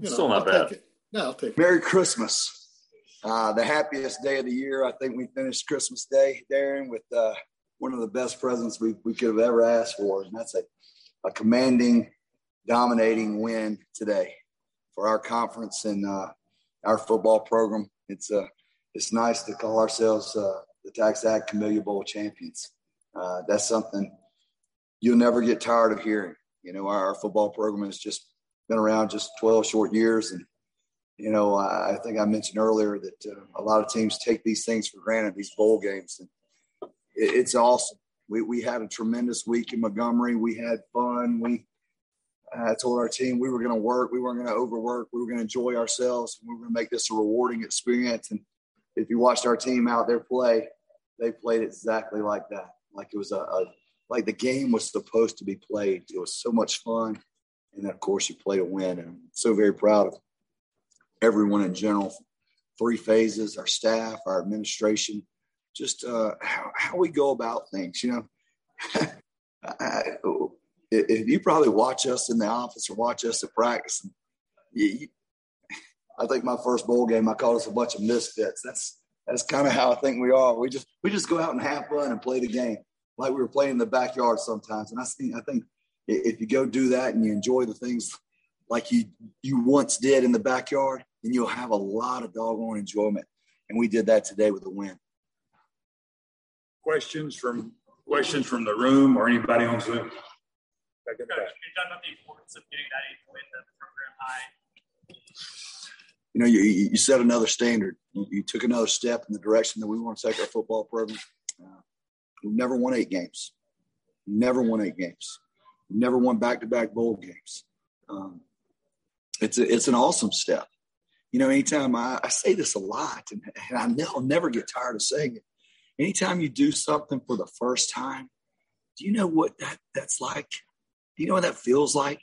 you know, Still not I'll bad. take it. No, I'll take it. Merry Christmas. Uh, the happiest day of the year. I think we finished Christmas Day, Darren, with uh, one of the best presents we, we could have ever asked for. And that's a, a commanding, dominating win today for our conference and uh, our football program. It's uh, it's nice to call ourselves uh, the TaxAct Camellia Bowl champions. Uh, that's something you'll never get tired of hearing. You know, our, our football program has just been around just 12 short years. And, you know, I, I think I mentioned earlier that uh, a lot of teams take these things for granted, these bowl games. And it, it's awesome. We, we had a tremendous week in Montgomery. We had fun. We, I told our team we were going to work. We weren't going to overwork. We were going to enjoy ourselves. and We were going to make this a rewarding experience. And if you watched our team out there play, they played exactly like that. Like it was a, a like the game was supposed to be played. It was so much fun. And then, of course, you play to win. And I'm so very proud of everyone in general. Three phases, our staff, our administration, just uh, how, how we go about things. You know, I, if you probably watch us in the office or watch us at practice, you, I think my first bowl game, I called us a bunch of misfits. That's that's kind of how I think we are. We just we just go out and have fun and play the game like we were playing in the backyard sometimes. And I think I think if you go do that and you enjoy the things like you you once did in the backyard, then you'll have a lot of doggone enjoyment. And we did that today with a win. Questions from questions from the room or anybody on Zoom? Back in the Coach, back. can you about the importance of getting that eighth win to the program high? You know, you, you set another standard. You, you took another step in the direction that we want to take our football program. Uh, we've never won eight games. Never won eight games. Never won back-to-back bowl games. Um, it's a, it's an awesome step. You know, anytime I, I say this a lot, and, and I I'll never get tired of saying it. Anytime you do something for the first time, do you know what that that's like? Do you know what that feels like?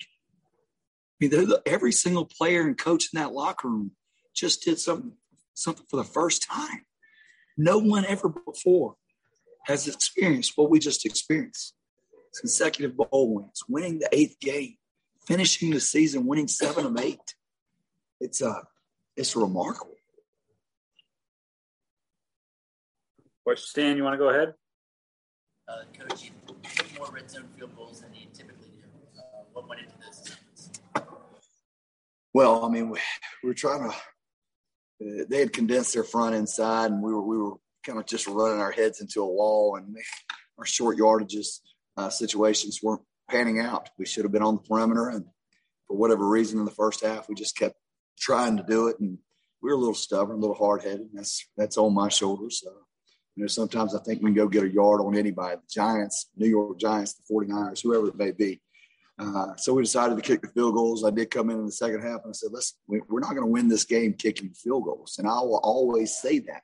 I mean, every single player and coach in that locker room just did something something for the first time. No one ever before has experienced what we just experienced. Consecutive bowl wins, winning the eighth game, finishing the season winning seven of eight. It's uh it's remarkable. Question, Stan, you want to go ahead? Uh, Coach, you took more red zone field goals than you typically do. Uh, what went into this? Well, I mean, we, we were trying to. Uh, they had condensed their front inside, and we were we were kind of just running our heads into a wall, and our short yardages uh, situations weren't panning out. We should have been on the perimeter, and for whatever reason, in the first half, we just kept trying to do it, and we were a little stubborn, a little hard headed. That's that's on my shoulders. Uh, you know, sometimes I think we can go get a yard on anybody, the Giants, New York Giants, the 49ers, whoever it may be. Uh, so we decided to kick the field goals. I did come in in the second half and I said, listen, we, we're not going to win this game kicking field goals. And I will always say that.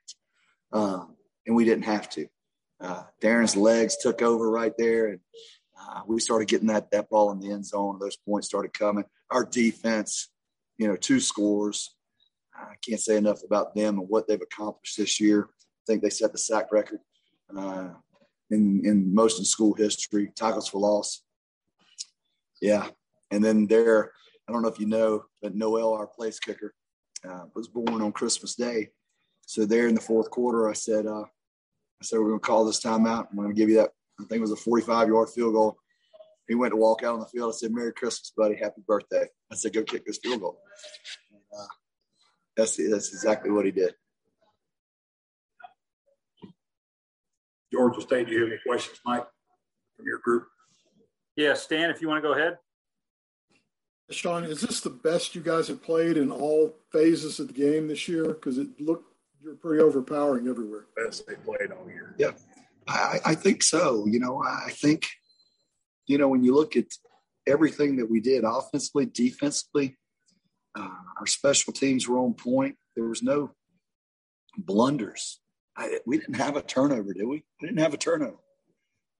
Um, and we didn't have to. Uh, Darren's legs took over right there. And uh, we started getting that, that ball in the end zone. Those points started coming. Our defense, you know, two scores. I can't say enough about them and what they've accomplished this year. I think they set the sack record uh, in, in most of school history, tackles for loss. Yeah. And then there, I don't know if you know, but Noel, our place kicker, uh, was born on Christmas Day. So there in the fourth quarter, I said, uh, said, we're going to call this timeout. I'm going to give you that. I think it was a 45 yard field goal. He went to walk out on the field. I said, Merry Christmas, buddy. Happy birthday. I said, go kick this field goal. And, uh, that's, that's exactly what he did. Georgia State, do you have any questions, Mike, from your group? Yeah, Stan, if you want to go ahead. Shawn, is this the best you guys have played in all phases of the game this year? Because it looked you're pretty overpowering everywhere. Best they played all year. Yeah, I, I think so. You know, I think, you know, when you look at everything that we did offensively, defensively, uh, our special teams were on point. There was no blunders. I, we didn't have a turnover, did we? We didn't have a turnover.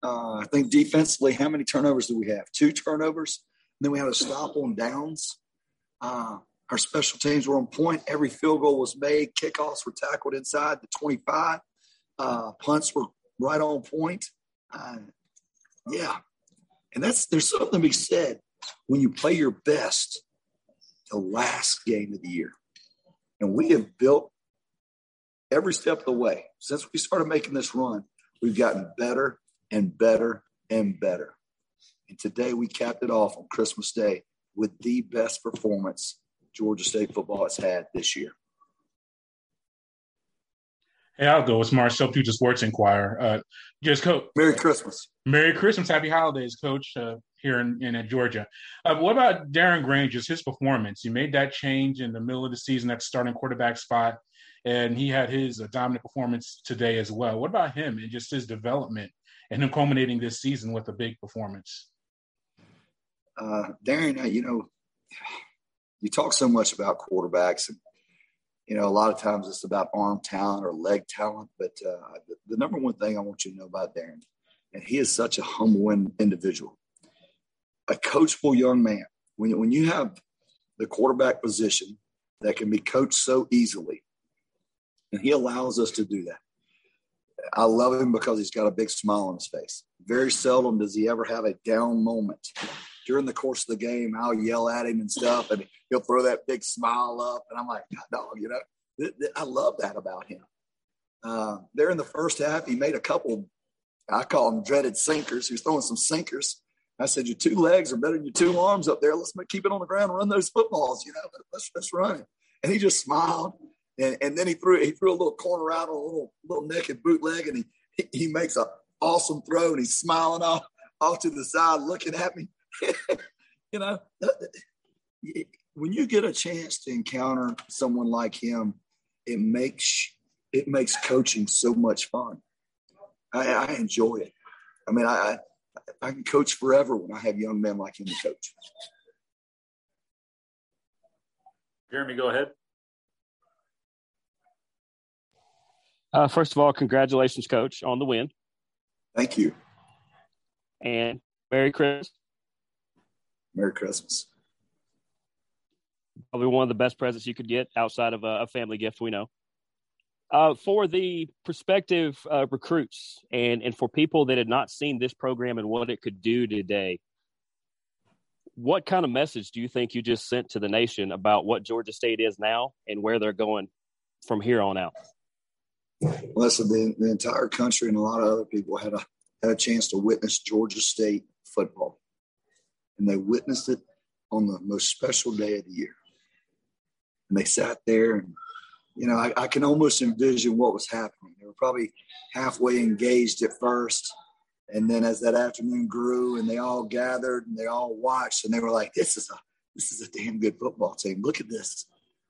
Uh, I think defensively, how many turnovers do we have? Two turnovers. And then we had a stop on downs. Uh, our special teams were on point. Every field goal was made. Kickoffs were tackled inside the 25. Uh, punts were right on point. Uh, yeah. And that's there's something to be said when you play your best the last game of the year. And we have built every step of the way. Since we started making this run, we've gotten better and better and better. And today we capped it off on Christmas Day with the best performance Georgia State football has had this year. Hey, I'll go. It's Marcel Pourtout Sports Inquirer. Uh, just coach. Merry Christmas. Merry Christmas. Happy holidays, Coach. Uh, here in, in Georgia. Uh, what about Darren Grainger's, his performance? He made that change in the middle of the season at the starting quarterback spot, and he had his uh, dominant performance today as well. What about him and just his development and him culminating this season with a big performance? Uh, Darren, uh, you know, you talk so much about quarterbacks, and you know, a lot of times it's about arm talent or leg talent. But uh, the, the number one thing I want you to know about Darren, and he is such a humble individual a coachable young man. When, when you have the quarterback position that can be coached so easily, and he allows us to do that. I love him because he's got a big smile on his face. Very seldom does he ever have a down moment. During the course of the game, I'll yell at him and stuff, and he'll throw that big smile up. And I'm like, dog, you know, th- th- I love that about him. Uh, there in the first half, he made a couple, I call them dreaded sinkers. He was throwing some sinkers I said, your two legs are better than your two arms up there. Let's keep it on the ground and run those footballs. You know, let's let's run it. And he just smiled, and, and then he threw he threw a little corner out on a little little naked bootleg, and he he makes a awesome throw, and he's smiling off off to the side, looking at me. you know, when you get a chance to encounter someone like him, it makes it makes coaching so much fun. I, I enjoy it. I mean, I I can coach forever when I have young men like him to coach. Jeremy, go ahead. Uh, first of all, congratulations, Coach, on the win. Thank you. And Merry Christmas. Merry Christmas. Probably one of the best presents you could get outside of a, a family gift, we know. Uh, for the prospective uh, recruits and, and for people that had not seen this program and what it could do today, what kind of message do you think you just sent to the nation about what Georgia State is now and where they're going from here on out? Listen, the, the entire country and a lot of other people had a had a chance to witness Georgia State football, and they witnessed it on the most special day of the year. And they sat there and you know, I, I, can almost envision what was happening. They were probably halfway engaged at first. And then as that afternoon grew and they all gathered and they all watched and they were like, this is a, this is a damn good football team. Look at this.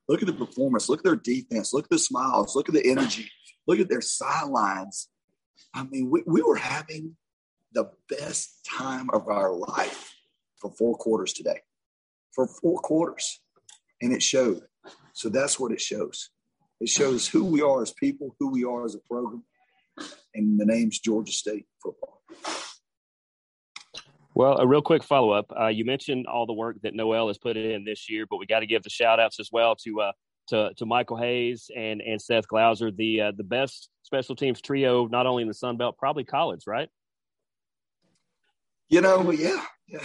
Look at the performance. Look at their defense. Look at the smiles. Look at the energy. Look at their sidelines. I mean, we, we were having the best time of our life for four quarters today. For four quarters. And it showed. So that's what it shows. It shows who we are as people, who we are as a program, and the name's Georgia State football. Well, a real quick follow up. Uh, you mentioned all the work that Noel has put in this year, but we got to give the shout outs as well to uh, to, to Michael Hayes and, and Seth Glauser, the uh, the best special teams trio, not only in the Sun Belt, probably college, right? You know, yeah, yeah.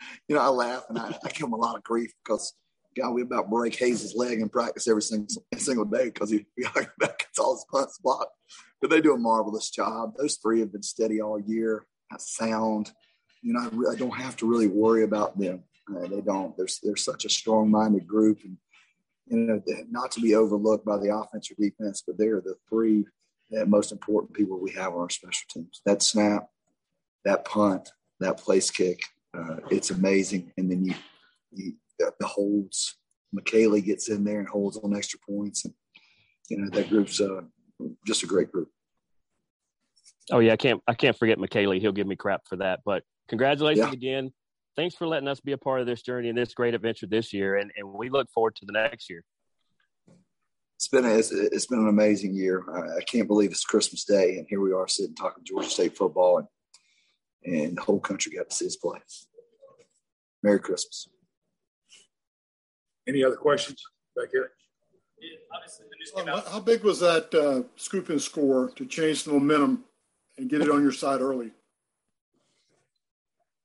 You know, I laugh and I, I give him a lot of grief because God, we about break Hayes' leg in practice every single, single day because he, he gets all his blocked. But they do a marvelous job. Those three have been steady all year. sound. You know, I, re- I, don't have to really worry about them. Uh, they don't. They're, they're such a strong-minded group, and you know, not to be overlooked by the offense or defense, but they're the three most important people we have on our special teams. That snap, that punt, that place kick, uh, it's amazing. And then you, you the, the holds. McKaylee gets in there and holds on extra points, and you know that group's uh, just a great group. Oh yeah, I can't I can't forget McKaylee. He'll give me crap for that, but congratulations yeah. again. Thanks for letting us be a part of this journey and this great adventure this year, and, and we look forward to the next year. It's been a, it's, it's been an amazing year. I, I can't believe it's Christmas Day, and here we are sitting talking Georgia State football, and and the whole country got to see his play. Merry Christmas. Any other questions back here? how big was that uh, scoop and score to change the momentum and get it on your side early?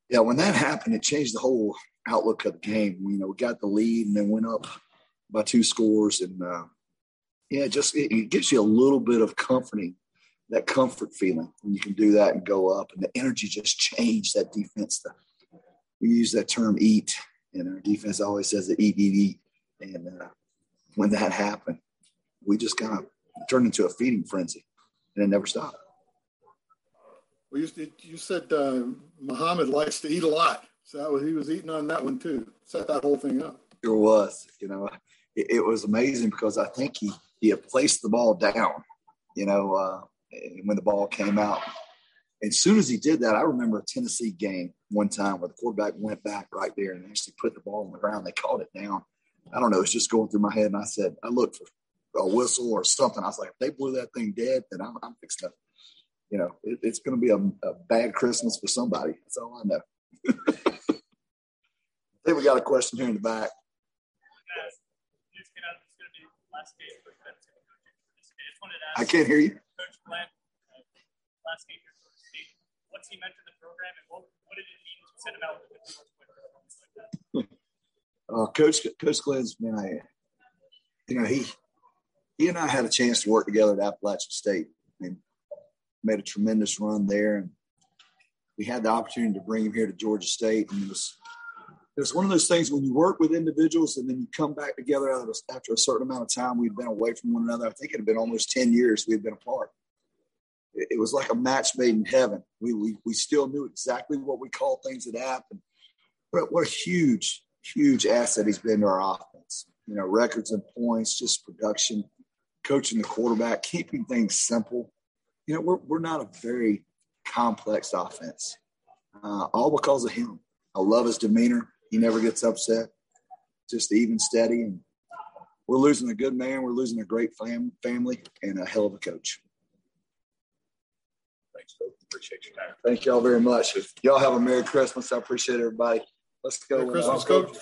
Yeah, when that happened, it changed the whole outlook of the game. You know, we got the lead and then went up by two scores, and uh, yeah, just it, it gives you a little bit of comforting, that comfort feeling when you can do that and go up, and the energy just changed that defense. The, we use that term "eat," and our defense always says the "eat, eat, eat," and uh, when that happened, we just kind of turned into a feeding frenzy, and it never stopped. Well, you, you said uh, Muhammad likes to eat a lot. So he was eating on that one too. Set that whole thing up. There was, you know, it, it was amazing because I think he he had placed the ball down, you know, uh, when the ball came out. As soon as he did that, I remember a Tennessee game one time where the quarterback went back right there and actually put the ball on the ground. They called it down. I don't know. It's just going through my head. And I said, I looked for a whistle or something. I was like, if they blew that thing dead, then I'm, I'm fixed up. You know, it, it's going to be a, a, bad Christmas for somebody. That's all I know. I think we got a question here in the back. I can't hear you. Last game what's he meant to the program and what, what did it mean to send him out with uh, Coach Coach Glenn's been a, you know, he he and I had a chance to work together at Appalachian State. Mean, made a tremendous run there, and we had the opportunity to bring him here to Georgia State. And it was it was one of those things when you work with individuals and then you come back together after a certain amount of time. We've been away from one another. I think it had been almost ten years we've been apart. Was like a match made in heaven. We, we we still knew exactly what we called things that happened. But what a huge huge asset he's been to our offense. You know, records and points, just production coaching the quarterback, keeping things simple. You know, we're, we're not a very complex offense, uh, all because of him. I love his demeanor. He never gets upset, just even steady. And we're losing a good man. We're losing a great fam- family and a hell of a coach. Coach. Appreciate your time. Thank y'all very much. Y'all have a Merry Christmas. I appreciate everybody. Let's go. Merry uh, Christmas, Coach.